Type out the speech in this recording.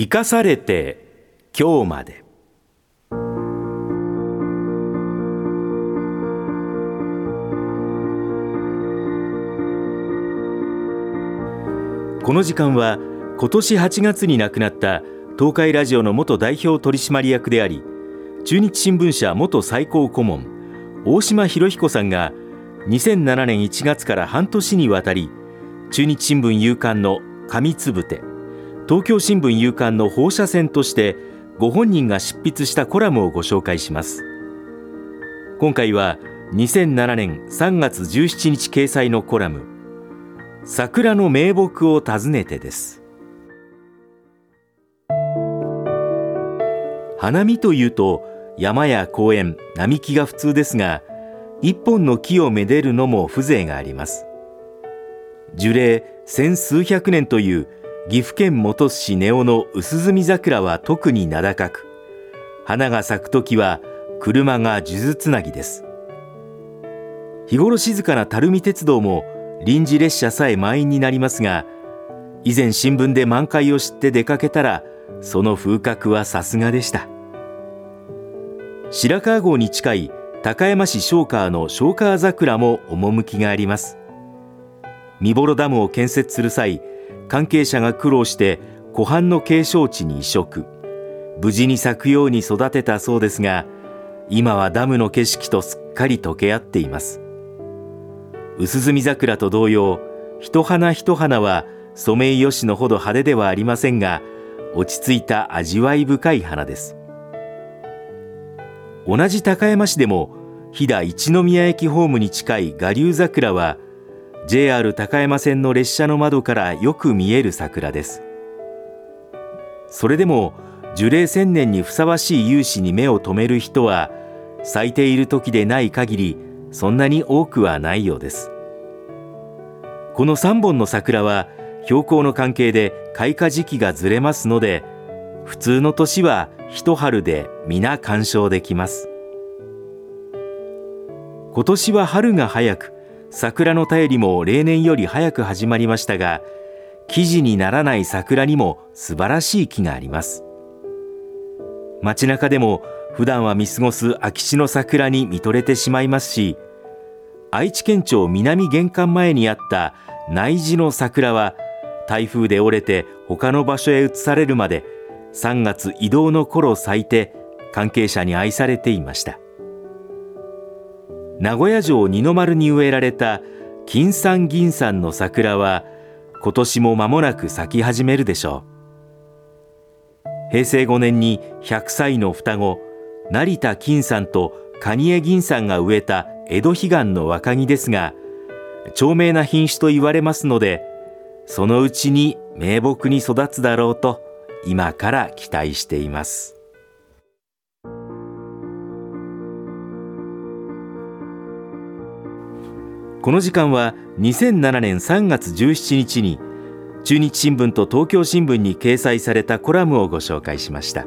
生かされて今日まで。この時間は今年8月に亡くなった東海ラジオの元代表取締役であり中日新聞社元最高顧問大島博彦さんが2007年1月から半年にわたり中日新聞夕刊の紙つぶて東京新聞夕刊の放射線としてご本人が執筆したコラムをご紹介します。今回は2007年3月17日掲載のコラム桜の名木を訪ねてです。花見というと山や公園並木が普通ですが一本の木をめでるのも風情があります。樹齢千数百年という岐阜県本巣市根尾の薄墨桜は特に名高く花が咲く時は車が数珠つなぎです。日頃静かな垂水鉄道も臨時列車さえ満員になりますが以前新聞で満開を知って出かけたらその風格はさすがでした。白川郷に近い高山市小川の小川桜も趣があります。三幌ダムを建設する際関係者が苦労して湖畔の景勝地に移植。無事に咲くように育てたそうですが今はダムの景色とすっかり溶け合っています。薄墨桜と同様一花一花はソメイヨシノほど派手ではありませんが落ち着いた味わい深い花です。同じ高山市でも飛騨一宮駅ホームに近い我流桜は JR 高山線の列車の窓からよく見える桜です。それでも樹齢千年にふさわしい有志に目を留める人は咲いている時でない限りそんなに多くはないようです。この3本の桜は標高の関係で開花時期がずれますので普通の年は一春で皆鑑賞できます。今年は春が早く桜の便りも例年より早く始まりましたが記事にならない桜にも素晴らしい木があります。街中でも普段は見過ごす秋地の桜に見とれてしまいますし愛知県庁南玄関前にあった内地の桜は台風で折れて他の場所へ移されるまで3月移動の頃咲いて関係者に愛されていました。名古屋城二の丸に植えられた金山銀山の桜は今年も間もなく咲き始めるでしょう。平成5年に100歳の双子成田金さんと蟹江銀さんが植えた江戸彼岸の若木ですが長命な品種と言われますのでそのうちに名木に育つだろうと今から期待しています。この時間は2007年3月17日に中日新聞と東京新聞に掲載されたコラムをご紹介しました。